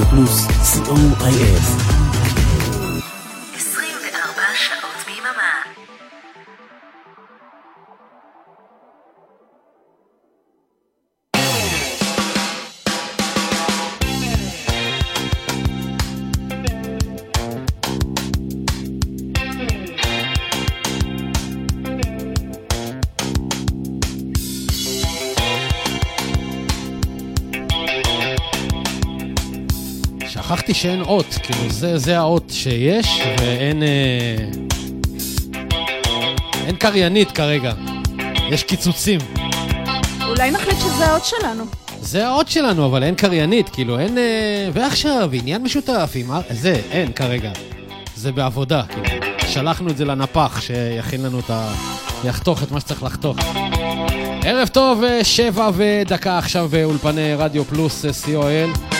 רדיו פלוס, co.il. שאין אות, כאילו זה, זה האות שיש, ואין... אה, אין קריינית כרגע. יש קיצוצים. אולי נחליט שזה האות שלנו. זה האות שלנו, אבל אין קריינית, כאילו אין... אה, ועכשיו, עניין משותף עם... זה, אין כרגע. זה בעבודה, כאילו. שלחנו את זה לנפח, שיכין לנו את ה... יחתוך את מה שצריך לחתוך. ערב טוב, אה, שבע ודקה עכשיו באולפני רדיו פלוס co.il.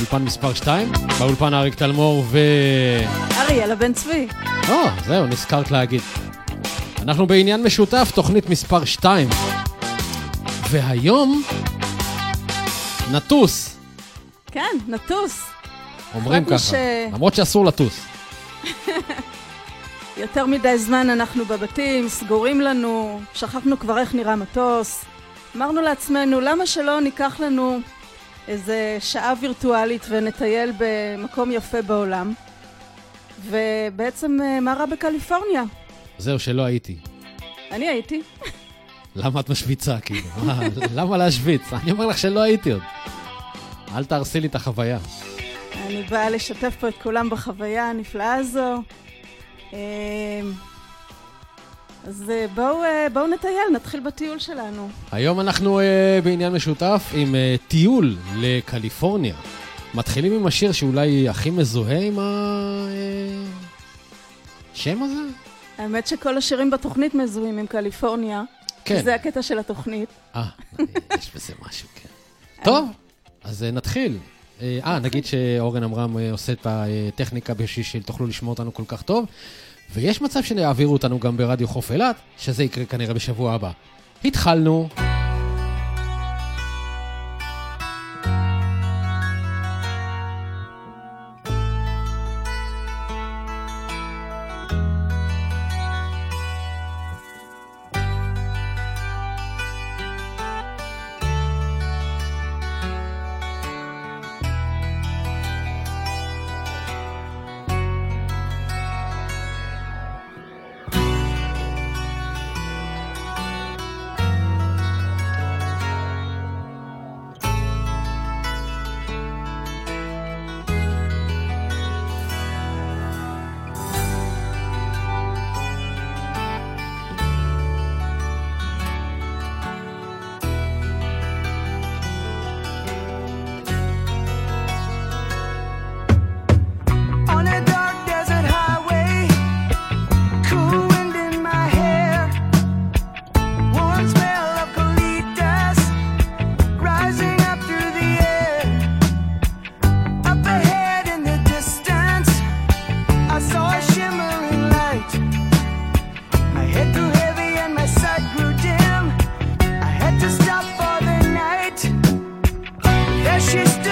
באולפן מספר 2, באולפן אריק תלמור ו... אריאלה בן צבי. או, זהו, נזכרת להגיד. אנחנו בעניין משותף, תוכנית מספר 2. והיום נטוס. כן, נטוס. אומרים ככה, ש... למרות שאסור לטוס. יותר מדי זמן אנחנו בבתים, סגורים לנו, שכחנו כבר איך נראה מטוס. אמרנו לעצמנו, למה שלא ניקח לנו איזה שעה וירטואלית ונטייל במקום יפה בעולם. ובעצם, אה, מה רע בקליפורניה? זהו, שלא הייתי. אני הייתי. למה את משוויצה, כאילו? למה להשוויץ? אני אומר לך שלא הייתי עוד. אל תהרסי לי את החוויה. אני באה לשתף פה את כולם בחוויה הנפלאה הזו. אה, אז אה, בואו, אה, בואו נטייל, נתחיל בטיול שלנו. היום אנחנו uh, בעניין משותף עם uh, טיול לקליפורניה. מתחילים עם השיר שאולי הכי מזוהה עם השם הזה? האמת שכל השירים בתוכנית מזוהים עם קליפורניה. כן. זה הקטע של התוכנית. אה, יש בזה משהו, כן. טוב, אז נתחיל. אה, נגיד שאורן עמרם עושה את הטכניקה בשביל שתוכלו לשמוע אותנו כל כך טוב. ויש מצב שיעבירו אותנו גם ברדיו חוף אילת, שזה יקרה כנראה בשבוע הבא. התחלנו. Just.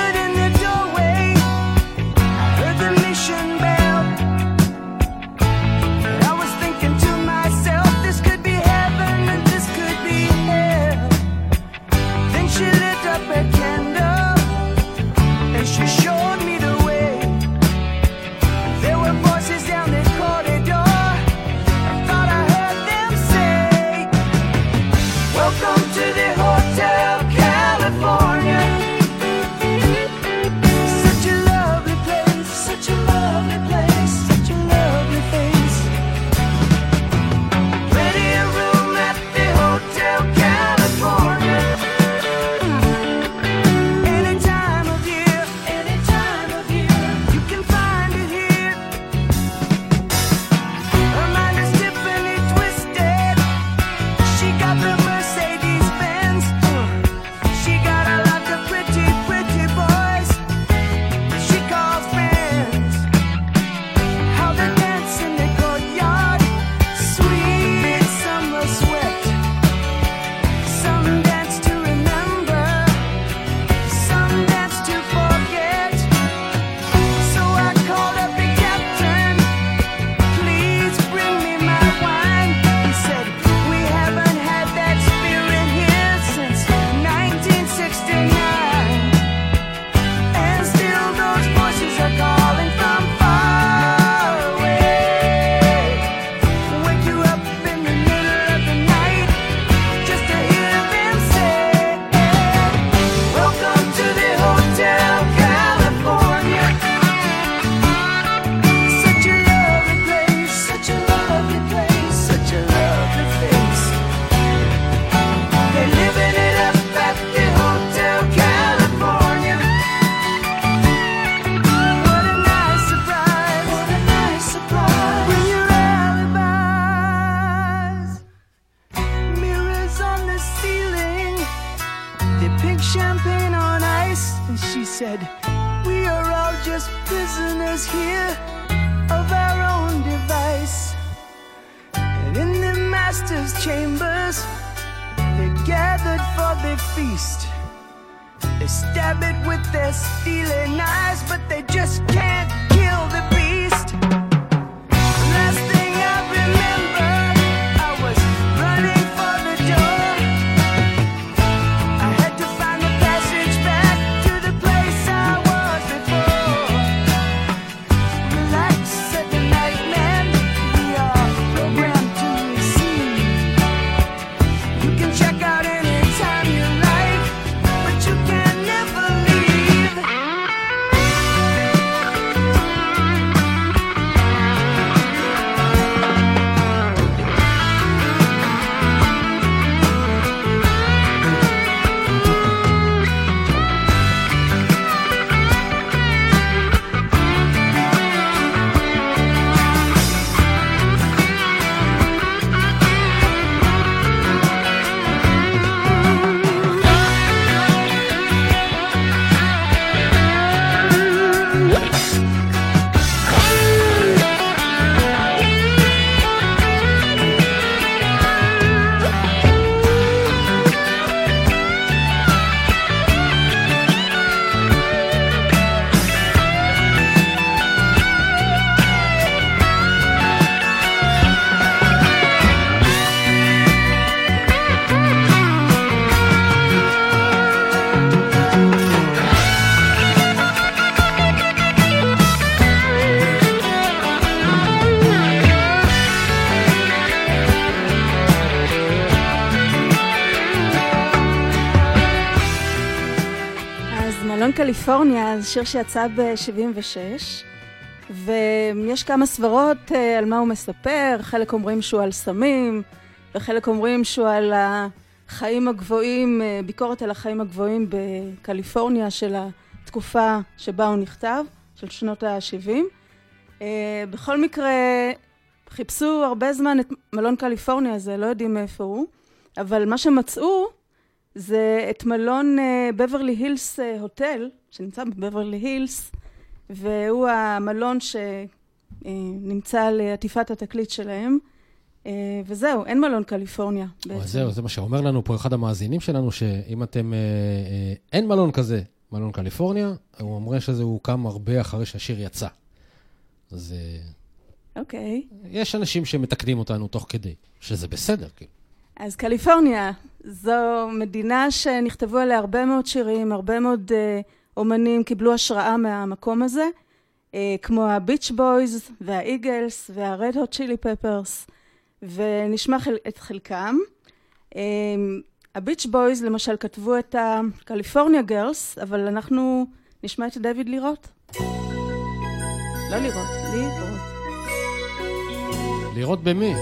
קליפורניה זה שיר שיצא ב-76, ויש כמה סברות אה, על מה הוא מספר, חלק אומרים שהוא על סמים, וחלק אומרים שהוא על החיים הגבוהים, אה, ביקורת על החיים הגבוהים בקליפורניה של התקופה שבה הוא נכתב, של שנות ה-70. אה, בכל מקרה, חיפשו הרבה זמן את מלון קליפורניה הזה, לא יודעים מאיפה הוא, אבל מה שמצאו זה את מלון בברלי הילס הוטל, שנמצא בבברלי הילס, והוא המלון שנמצא לעטיפת התקליט שלהם. אה, וזהו, אין מלון קליפורניה. בעצם. זהו, זה מה שאומר לנו פה אחד המאזינים שלנו, שאם אתם... אה, אה, אין מלון כזה, מלון קליפורניה, הוא אומר שזה הוקם הרבה אחרי שהשיר יצא. אז אה, אוקיי. יש אנשים שמתקנים אותנו תוך כדי, שזה בסדר, כאילו. אז קליפורניה, זו מדינה שנכתבו עליה הרבה מאוד שירים, הרבה מאוד אה, אומנים קיבלו השראה מהמקום הזה, אה, כמו הביץ' בויז והאיגלס והרד הוט צ'ילי פפרס, ונשמע חל- את חלקם. אה, הביץ' בויז למשל כתבו את ה California Girls, אבל אנחנו נשמע את דויד לי רות'. לא לירות, לירות. לראות במי.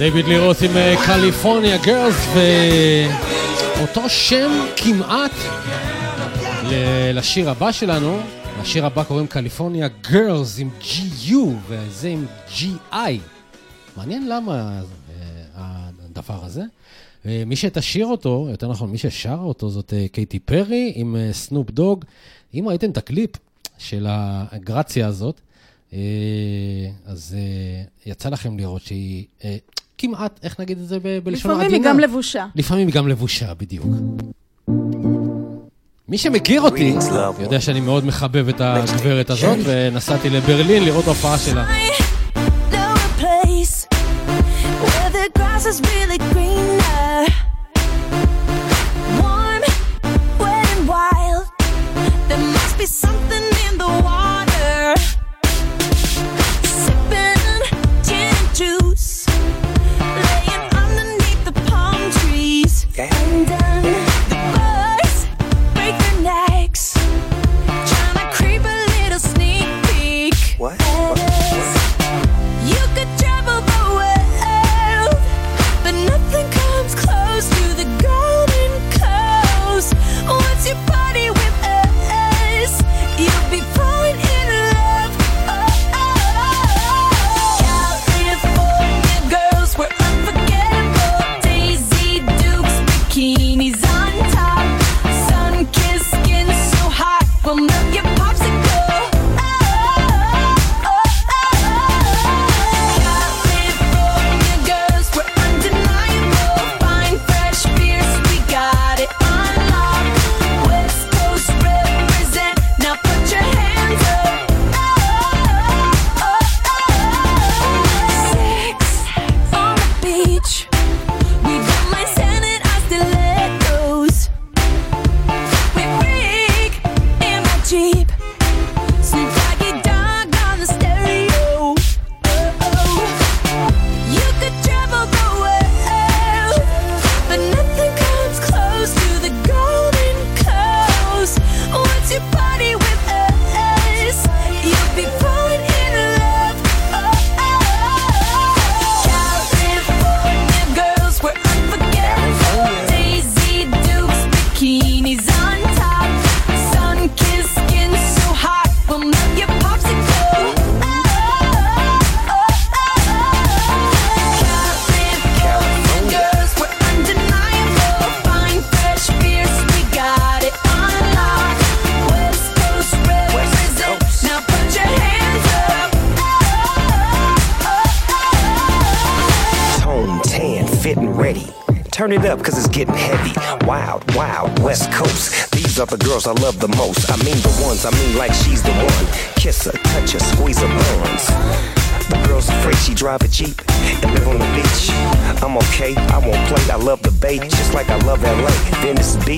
דיוויד לי רות' עם אה, California Girls, ואותו שם כמעט לשיר הבא שלנו. לשיר הבא קוראים California Gurls עם GU, וזה עם GI. מעניין למה אה, הדבר הזה. אה, מי שתשיר אותו, יותר נכון, מי ששר אותו זאת קייטי פרי עם סנופ דוג. אם ראיתם את הקליפ של הגרסה הזאת, אז יצא לכם לראות שהיא כמעט, איך נגיד את זה בלשון עדינה? לפעמים היא גם לבושה. לפעמים היא גם לבושה, בדיוק. מי שמכיר אותי, יודע שאני מאוד מחבב את הגברת הזאת, ונסעתי לברלין לראות הופעה שלה. Warm, wet, and wild. There must be something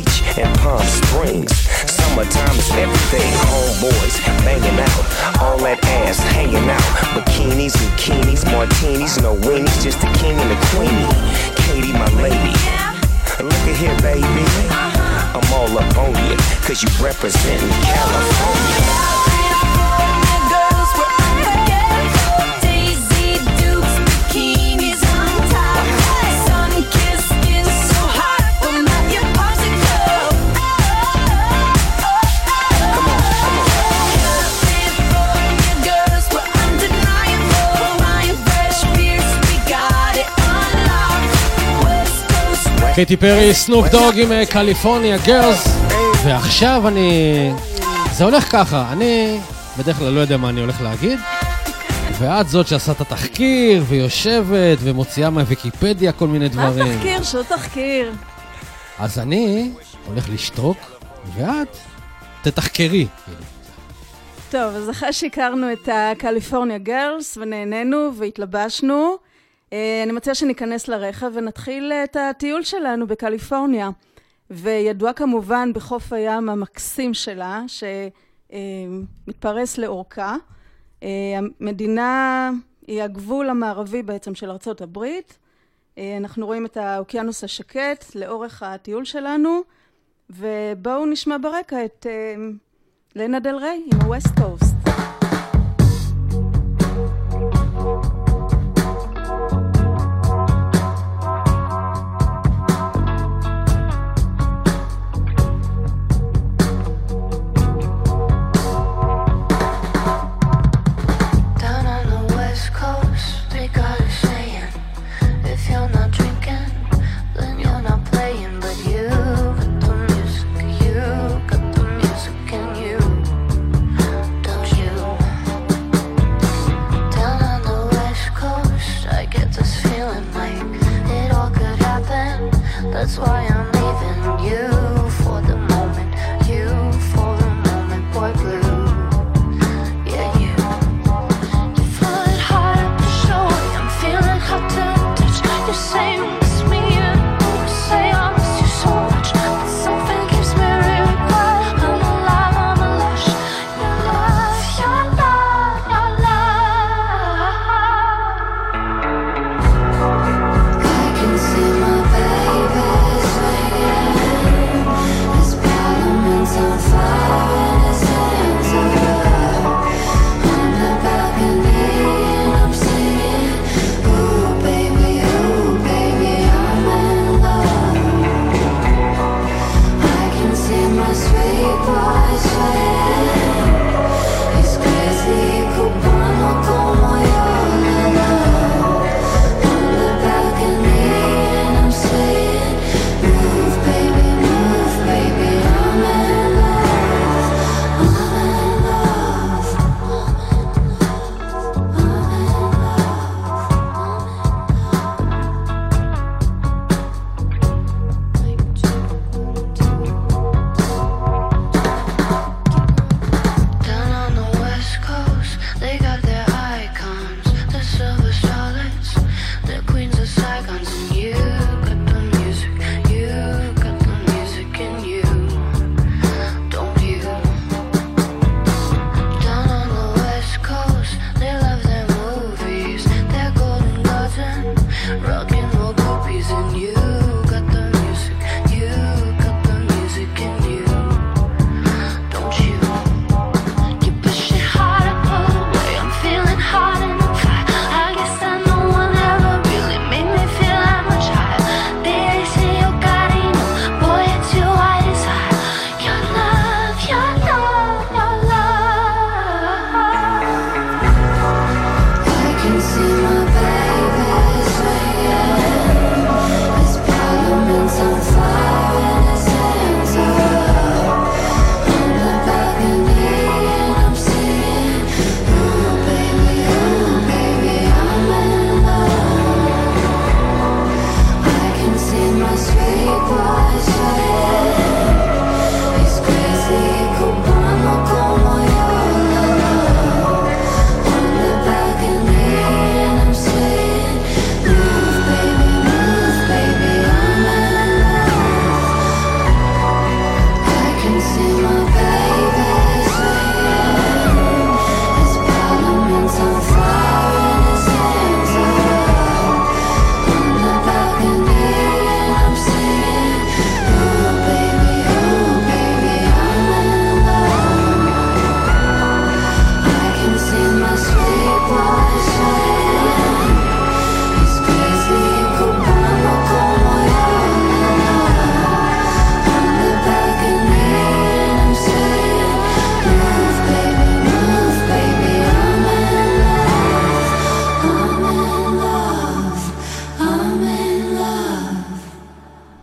Beach and Palm Springs. Summertime is everything. Homeboys banging out. All that ass hanging out. Bikinis, bikinis, martinis, no weenies. Just the king and the queenie. Katie, my lady. Look at here, baby. I'm all up on you, cause you representing California. California קייטי פרי, סנופ דוג עם אה, California Gurls, ועכשיו אני... זה הולך ככה, אני בדרך כלל לא יודע מה אני הולך להגיד, ואת זאת שעשתה את התחקיר, ויושבת, ומוציאה מהוויקיפדיה כל מיני מה דברים. תחקיר? שהוא תחקיר. אז אני הולך לשתוק, ואת תתחקרי. טוב, אז אחרי שהכרנו את ה California Gurls ונהנינו והתלבשנו, אה, אני מציעה שניכנס לרכב ונתחיל את הטיול שלנו בקליפורניה. וידוע כמובן בחוף הים המקסים שלה, שמתפרס לאורכה. אה, המדינה היא הגבול המערבי בעצם של ארצות הברית. אה, אנחנו רואים את האוקיינוס השקט לאורך הטיול שלנו, ובואו נשמע ברקע את אה, לנה דל ריי עם ה-West Coast. God.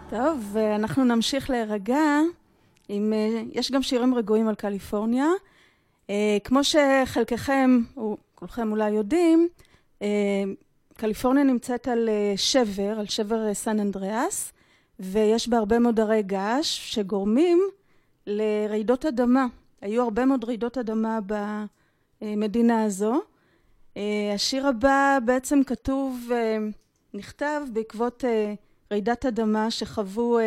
טוב, אנחנו נמשיך להירגע. עם, אה, יש גם שירים רגועים על קליפורניה. אה, כמו שחלקכם, או כולכם אולי יודעים, אה, קליפורניה נמצאת על שבר, על שבר סן אנדריאס, ויש בה הרבה מאוד הרי געש שגורמים לרעידות אדמה. היו הרבה מאוד רעידות אדמה במדינה הזו. השיר הבא בעצם כתוב, נכתב בעקבות רעידת אדמה שחוו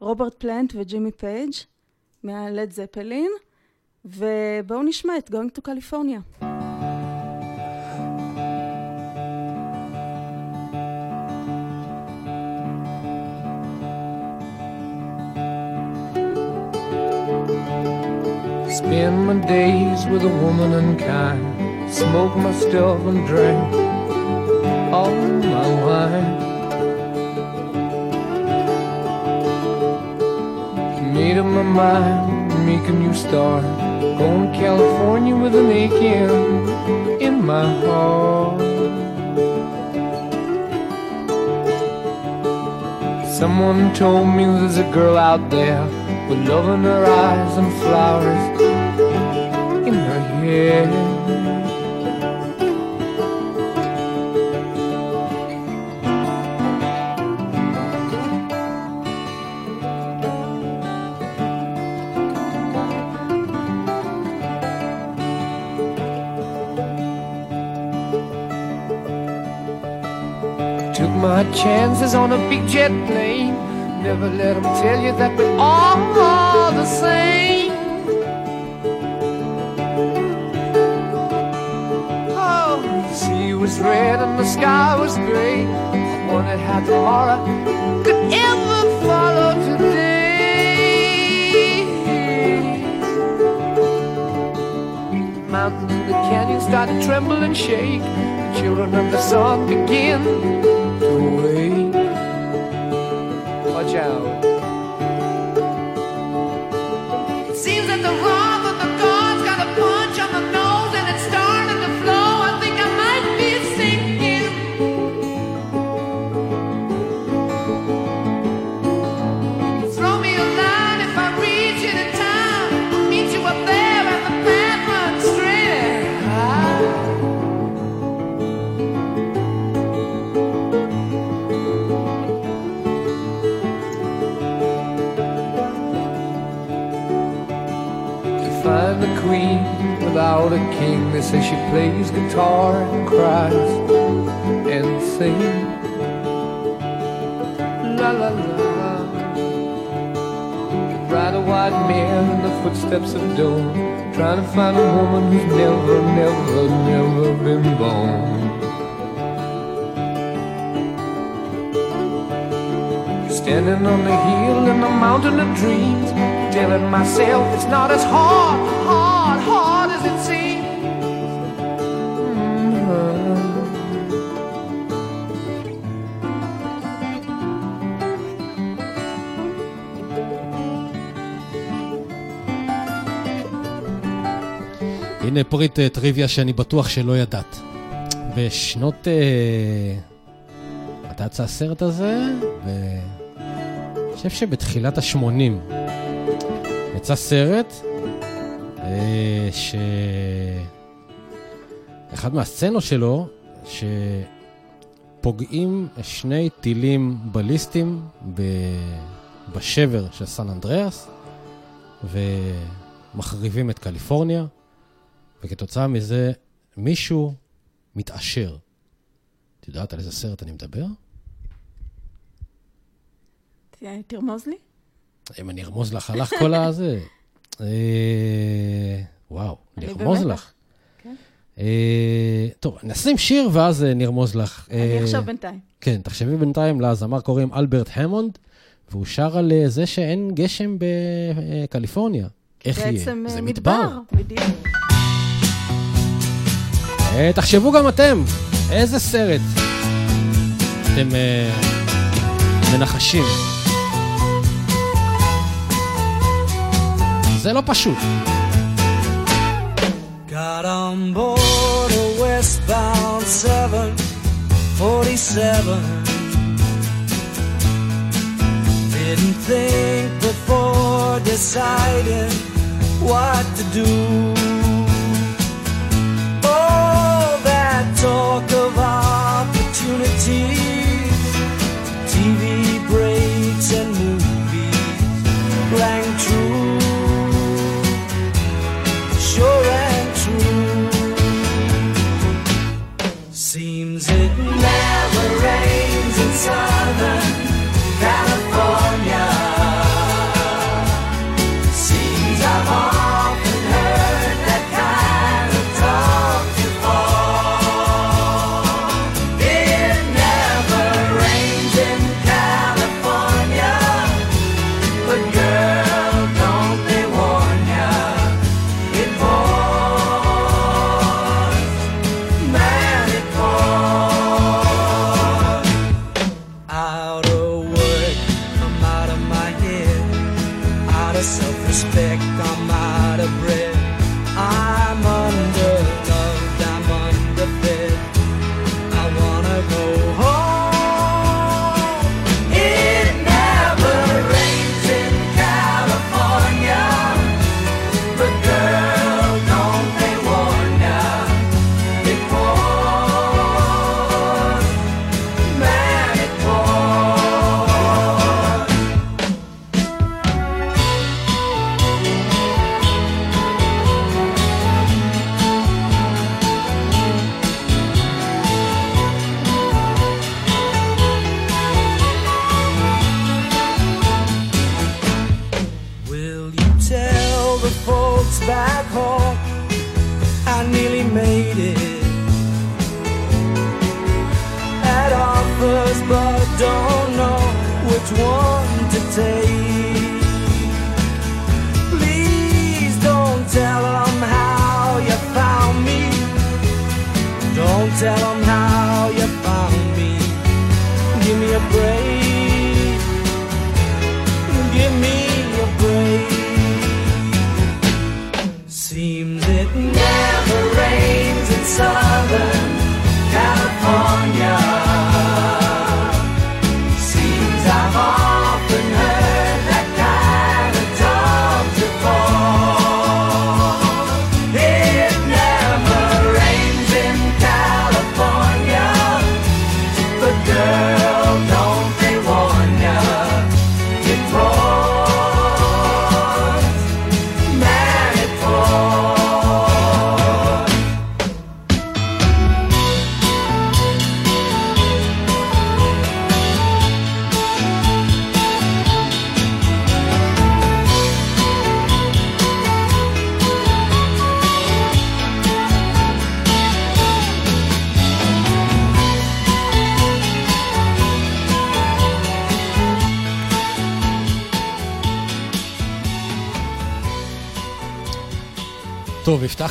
רוברט פלנט וג'ימי פייג' מהלד זפלין, ובואו נשמע את Going to California. Spend my days with a woman unkind. Smoke my stuff and drink all my wine. made up my mind to make a new start. Going to California with an aching in my heart. Someone told me there's a girl out there with love in her eyes and flowers in her hair. My chances on a big jet plane. Never let them tell you that we're all the same. Oh, the sea was red and the sky was gray. I wondered how tomorrow could ever follow today. Mountains and the canyons started to tremble and shake. The children of the sun begin Joe. Without a king. They say she plays guitar and cries and sings. La la la. Ride a white mare in the footsteps of dawn. Trying to find a woman who's never, never, never been born. Standing on the hill in the mountain of dreams, telling myself it's not as hard, hard, hard הנה פריט אה, טריוויה שאני בטוח שלא ידעת. בשנות... אה, מתי יצא הסרט הזה? ב- אני חושב שבתחילת ה-80 יצא סרט אה, ש... אחד מהסצנות שלו, שפוגעים שני טילים בליסטיים ב... בשבר של סן אנדריאס, ומחריבים את קליפורניה. וכתוצאה מזה מישהו מתעשר. את יודעת על איזה סרט אני מדבר? תרמוז לי. אם אני ארמוז לך, הלך כל הזה. אה, וואו, אני נרמוז. לך. כן. אה, טוב, נשים שיר ואז אה, נרמוז לך. אני עכשיו בינתיים. כן, תחשבי בינתיים, לזמר קוראים אלברט המונד, והוא שר על זה שאין גשם בקליפורניה. איך יהיה? זה מדבר. בדיוק. אה, תחשבו גם אתם, איזה סרט אתם אה, מנחשים. זה לא פשוט. Got on board a westbound 747. Didn't think before deciding what to do. Talk of opportunities, TV breaks and movies rang true. Sure and true. Seems it never rains in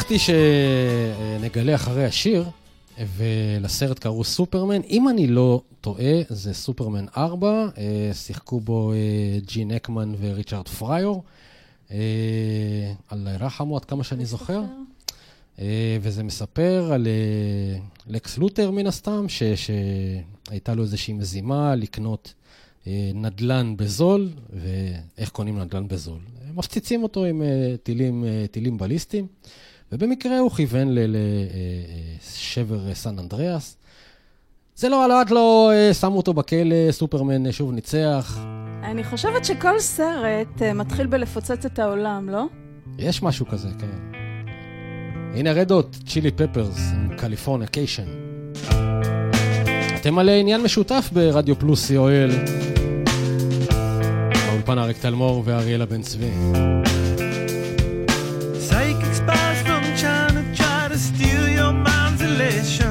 הבטחתי שנגלה אחרי השיר, ולסרט קראו סופרמן. אם אני לא טועה, זה סופרמן 4, אה, שיחקו בו אה, ג'ין אקמן וריצ'רד פריור. על רחמו, עד כמה שאני זוכר. אה, וזה מספר על לקס לותר מן הסתם, ש- שהייתה לו איזושהי מזימה לקנות נדל"ן בזול, ואיך קונים נדל"ן בזול? מפציצים אותו עם טילים, טילים בליסטיים, ובמקרה הוא כיוון לשבר סן אנדריאס. זה לא עלה לו, אה, שמו אותו בכלא, סופרמן אה, שוב ניצח. אני חושבת שכל סרט אה, מתחיל בלפוצץ את העולם, לא? יש משהו כזה, כן. הנה רד הוט צ'ילי פפרס, עם Californication. אתם על עניין משותף ברדיו פלוס co.il. באולפן אריק תלמור ואריאלה בן צבי. Steal your mind's elation.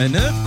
and up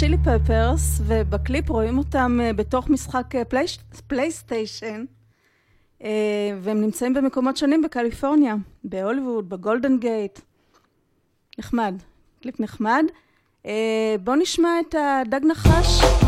צ'ילי פפרס, ובקליפ רואים אותם אה, בתוך משחק אה, פלייסטיישן, אה, והם נמצאים במקומות שונים בקליפורניה, בהוליווד, בגולדן גייט. נחמד, קליפ נחמד. בואו נשמע את הדג נחש.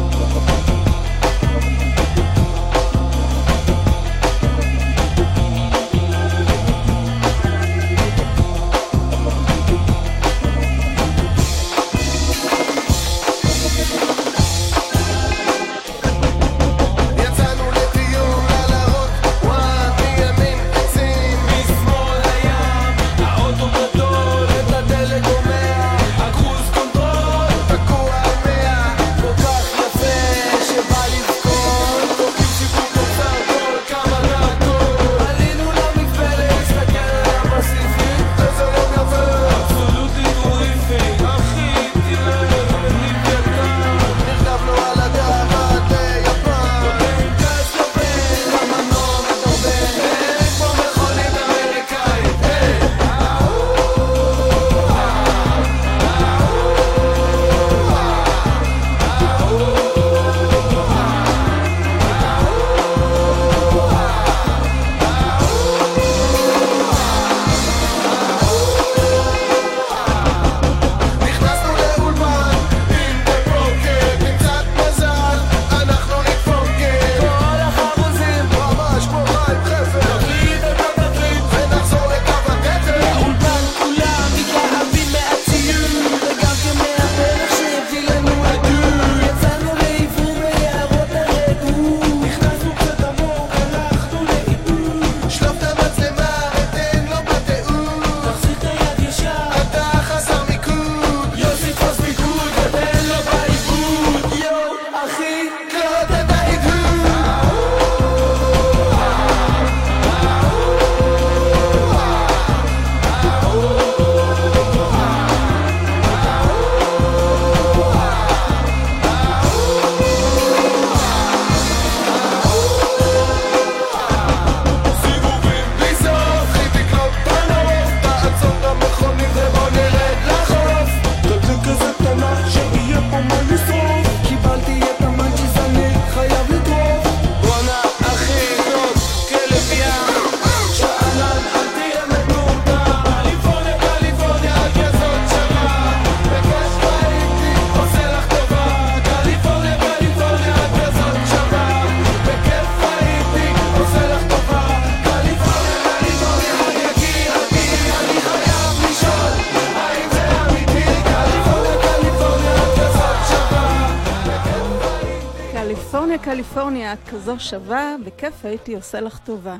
קליפורניה, את כזו שווה, בכיף הייתי עושה לך טובה.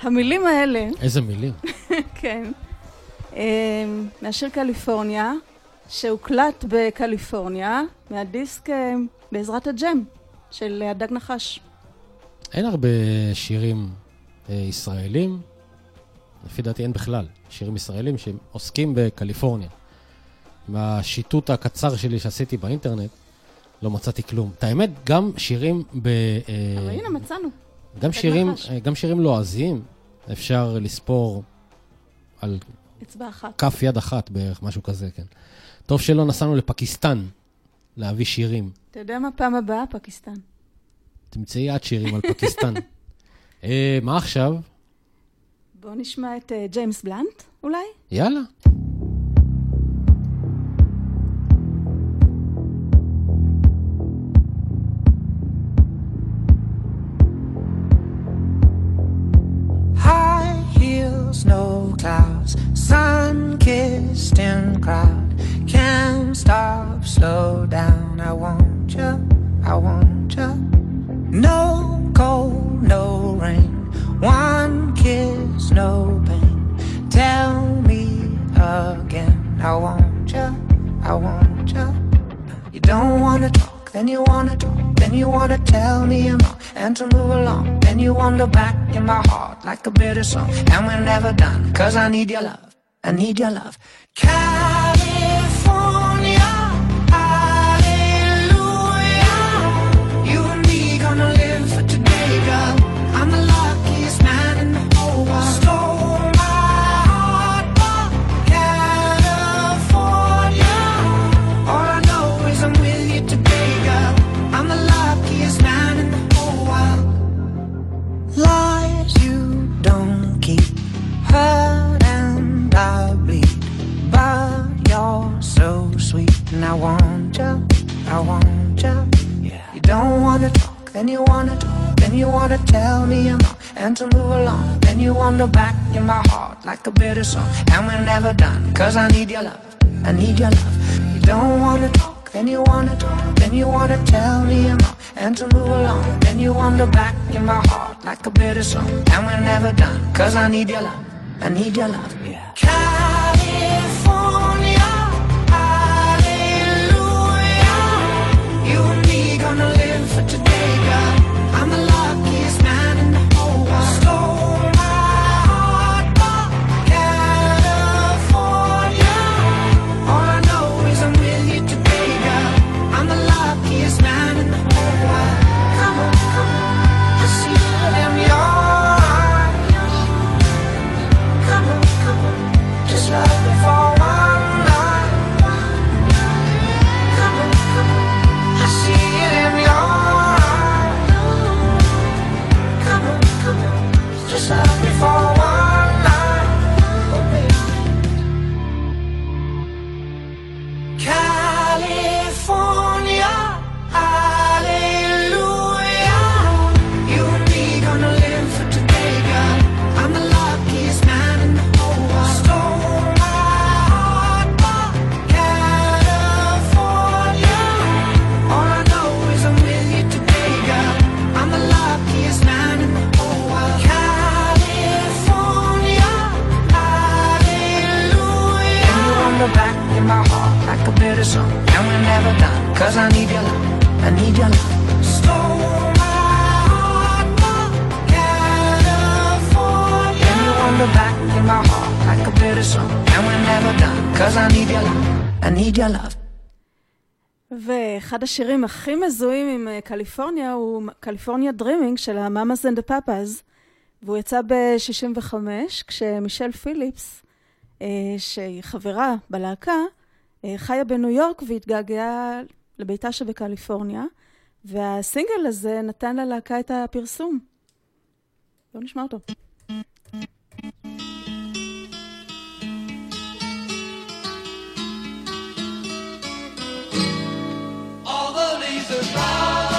המילים האלה, איזה מילים. כן, אה, מהשיר קליפורניה, שהוקלט בקליפורניה, מהדיסק אה, בעזרת הג'ם של הדג נחש. אין הרבה שירים אה, ישראלים, לפי דעתי אין בכלל, שירים ישראלים שעוסקים בקליפורניה. מהשיטוט הקצר שלי שעשיתי באינטרנט, לא מצאתי כלום. את האמת, גם שירים ב... אה, אבל הנה מצאנו. גם שירים. אה, גם שירים לועזיים, אפשר לספור על אצבע אחת. כף יד אחת בערך, משהו כזה, כן. טוב שלא נסענו לפקיסטן להביא שירים. אתה יודע מה פעם הבאה? פקיסטן. תמצאי את שירים על פקיסטן. אה, מה עכשיו? בואו נשמע את אה, ג'יימס בלנט, אולי? יאללה. No clouds, sun kissed in crowd. Can't stop, slow down. I want you, I want you. No cold, no rain. One kiss, no pain. Tell me again. I want you, I want you. You don't wanna talk, then you wanna talk, then you wanna tell me I'm wrong and to move along. Then you wander back in my heart like a bitter song, and we're never done. Cause I need your love, I need your love. California, then you wanna talk, then you wanna tell me I'm wrong and to move along. Then you wander back in my heart like a bitter song, and we're never done. Cause I need your love, I need your love. You don't wanna talk, then you wanna talk, then you wanna tell me I'm wrong and to move along. Then you wander back in my heart like a bitter song, and we're never done. Cause I need your love, I need your love. Yeah. California, hallelujah. You and me gonna just like before. Never done. Cause I need your love, I need your love. Stole my heart, but California. And you the back in my heart like a bitter song, and we're never done. Cause I need your love, I need your love. ואחד השירים הכי מזוהים עם אה, קליפורניה הוא קליפורניה דרימינג של המאמאס אנד הפאפאז, והוא יצא ב-65, כשמישל פיליפס, אה, שהיא חברה בלהקה, אה, חיה בניו יורק והתגעגעה לביתה שבקליפורניה, והסינגל הזה נתן ללהקה את הפרסום. בואו נשמע אותו. All the leaves are brown.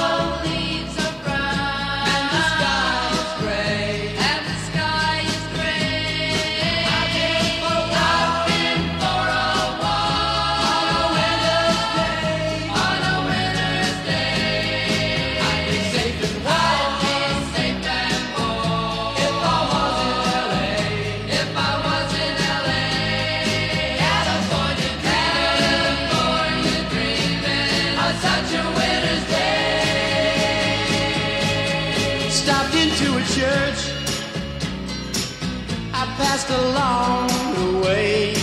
Church. I passed along the way.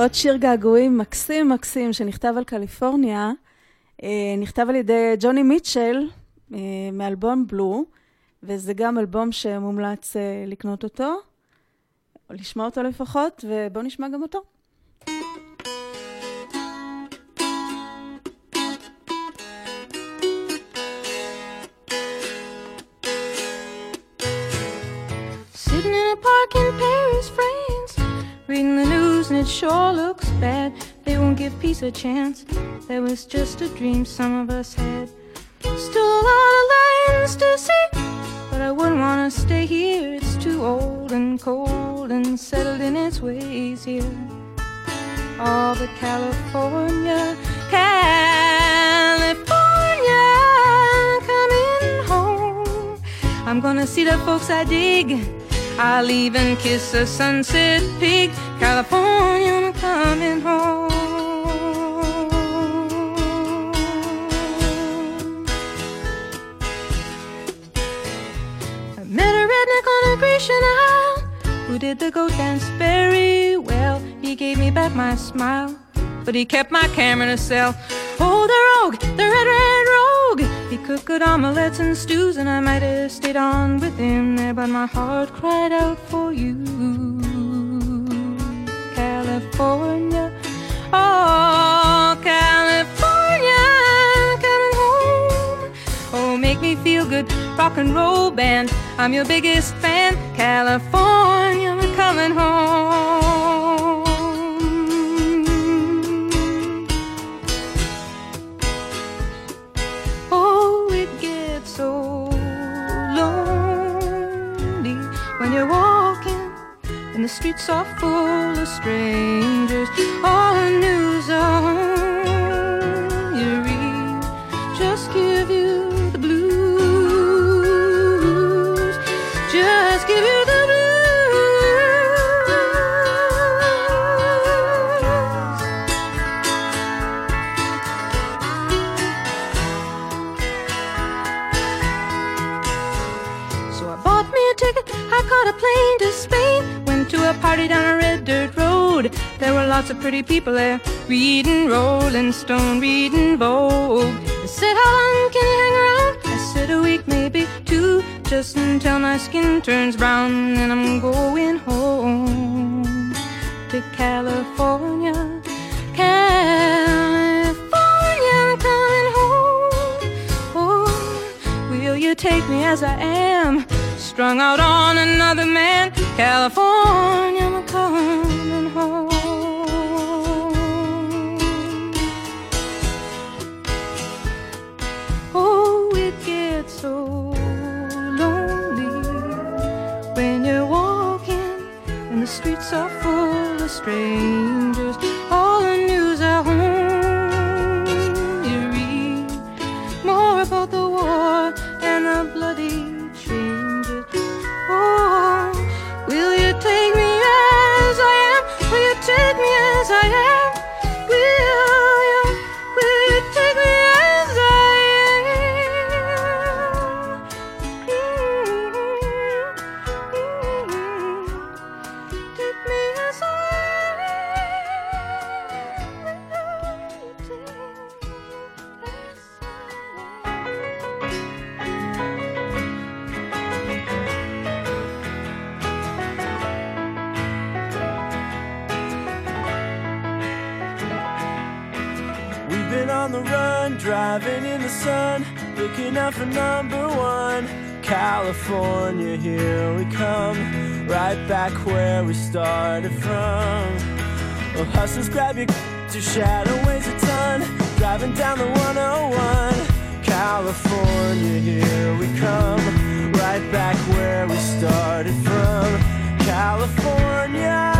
ועוד שיר געגועים מקסים מקסים שנכתב על קליפורניה, אה, נכתב על ידי ג'וני מיטשל אה, מאלבום בלו, וזה גם אלבום שמומלץ אה, לקנות אותו, או לשמוע אותו לפחות, ובואו נשמע גם אותו. It sure looks bad. They won't give peace a chance. That was just a dream some of us had. Still a lot of lands to see, but I wouldn't want to stay here. It's too old and cold and settled in its ways here. All but California, California, coming home. I'm gonna see the folks I dig. I'll even kiss a sunset pig. California, I'm coming home. I met a redneck on a Grecian Isle who did the goat dance very well. He gave me back my smile, but he kept my camera in a cell. Oh, the rogue, the red, red rogue. He cooked good omelets and stews, and I might have stayed on with him there, but my heart cried out for you. California, oh, California, coming home. Oh, make me feel good, rock and roll band. I'm your biggest fan, California, coming home. Streets are full of strangers. All the news party down a red dirt road. There were lots of pretty people there, reading Rolling Stone, reading Vogue. They said, How long can you hang around? I said, A week, maybe two, just until my skin turns brown. And I'm going home to California. California, I'm coming home. Oh, will you take me as I am? Strung out on another man. California, I'm coming home. Oh, it gets so lonely when you're walking and the streets are full of strangers. Driving in the sun, looking out for number one. California, here we come, right back where we started from. Well, hustlers, grab your your shadow weighs a ton, driving down the 101. California, here we come, right back where we started from. California.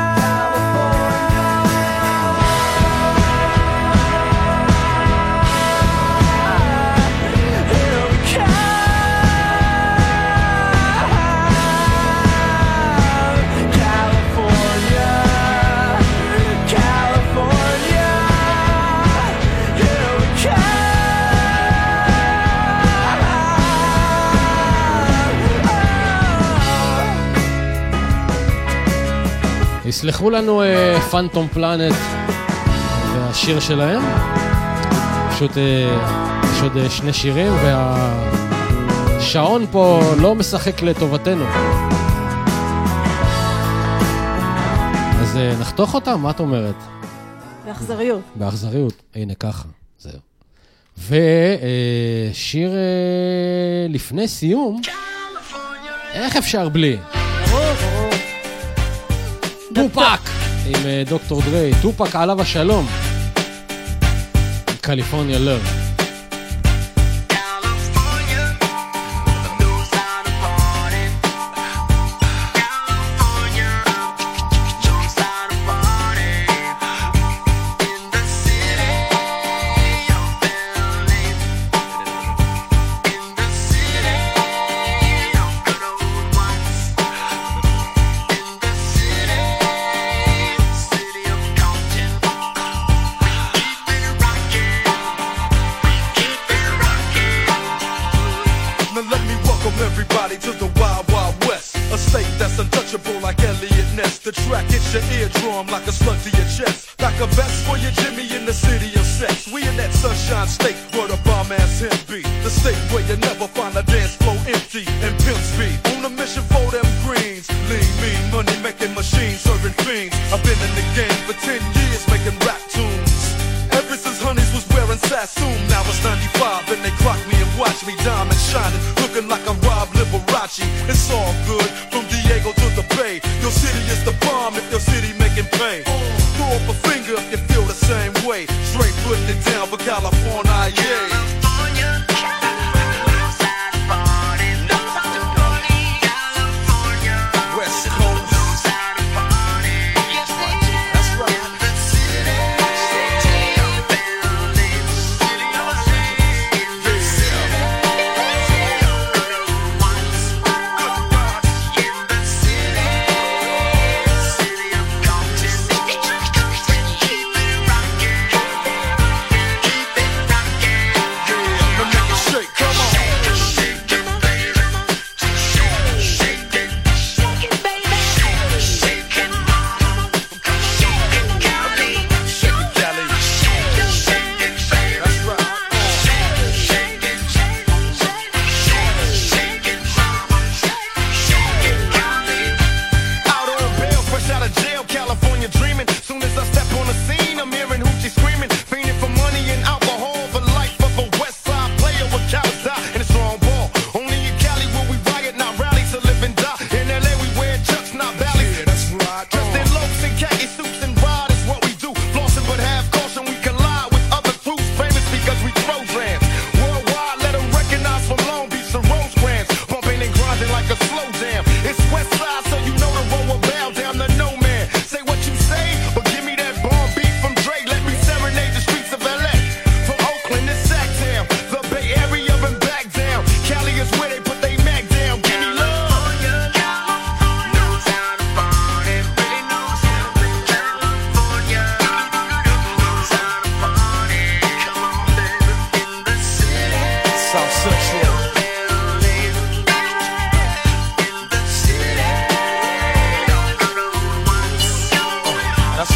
יסלחו לנו פאנטום uh, פלנט והשיר שלהם. פשוט uh, יש עוד uh, שני שירים והשעון פה לא משחק לטובתנו. אז uh, נחתוך אותם, מה את אומרת? באכזריות. באכזריות, הנה ככה, זהו. ושיר uh, uh, לפני סיום, איך אפשר בלי? טופק! עם אה, דוקטור דרי, טופק עליו השלום. קליפורניה לוב.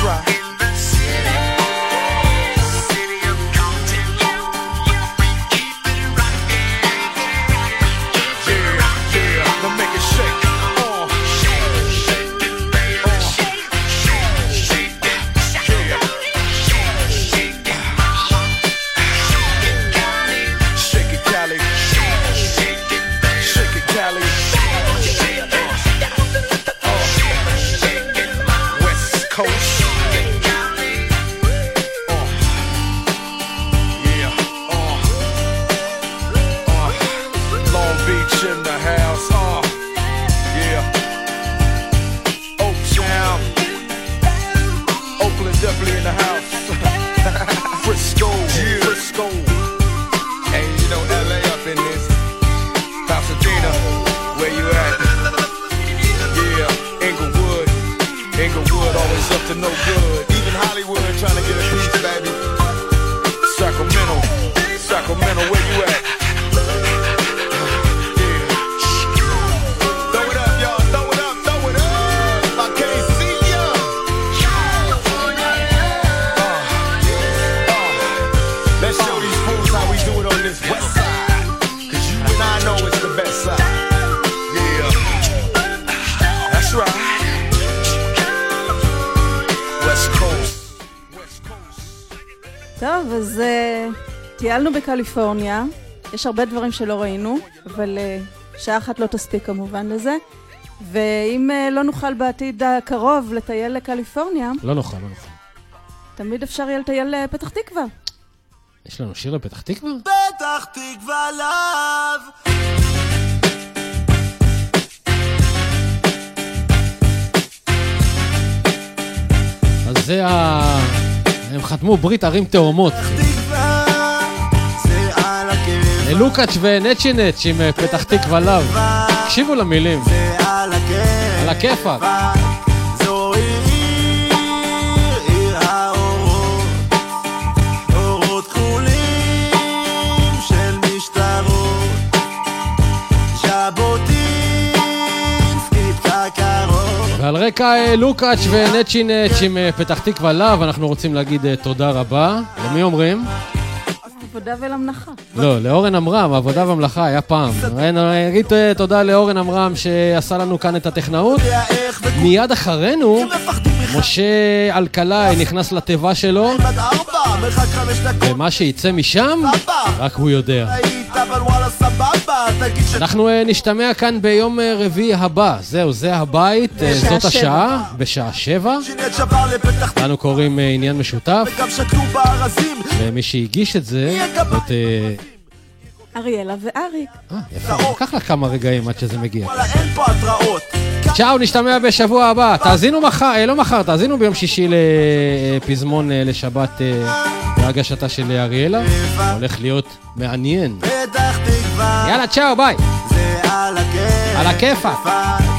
try. טיילנו בקליפורניה, יש הרבה דברים שלא ראינו, אבל אה, שעה אחת לא תספיק כמובן לזה. ואם אה, לא נוכל בעתיד הקרוב לטייל לקליפורניה, לא נוכל, לא נוכל. תמיד אפשר יהיה לטייל לפתח תקווה. יש לנו שיר לפתח תקווה? פתח תקווה לאב אז זה ה... הם חתמו ברית ערים תאומות. על לוקאץ' ונצ'ינץ' עם אה, פתח תקווה לאו. תקשיבו למילים. על על הכיפאק. ועל רקע אה, לוקאץ' ונצ'ינץ' עם אה, פתח תקווה לאו, אנחנו רוצים להגיד תודה רבה. למי אומרים? עבודה ולמנחה. לא, לאורן עמרם, עבודה ומלאכה היה פעם. אני אגיד אה, תודה לאורן עמרם שעשה לנו כאן את הטכנאות. מיד אחרינו, משה אלקלעי נכנס לתיבה שלו, ומה שיצא משם, רק הוא יודע. סבבה תגיד ש... אנחנו אה, נשתמע כאן ביום אה, רביעי הבא. זהו, זה הבית, אה, זאת. השעה, בשעה שבע. לנו קוראים עניין משותף, ומי שהגיש את זה, זאת... אריאלה ואריק. אה, יפה, לקח לך כמה רגעים עד שזה מגיע. וואלה אין פה התראות צ'או, נשתמע בשבוע הבא. תאזינו מחר, לא מחר, תאזינו ביום שישי לפזמון לשבת בהגשתה של אריאלה. הולך להיות מעניין. יאללה, צ'או, ביי. על הכיפאק.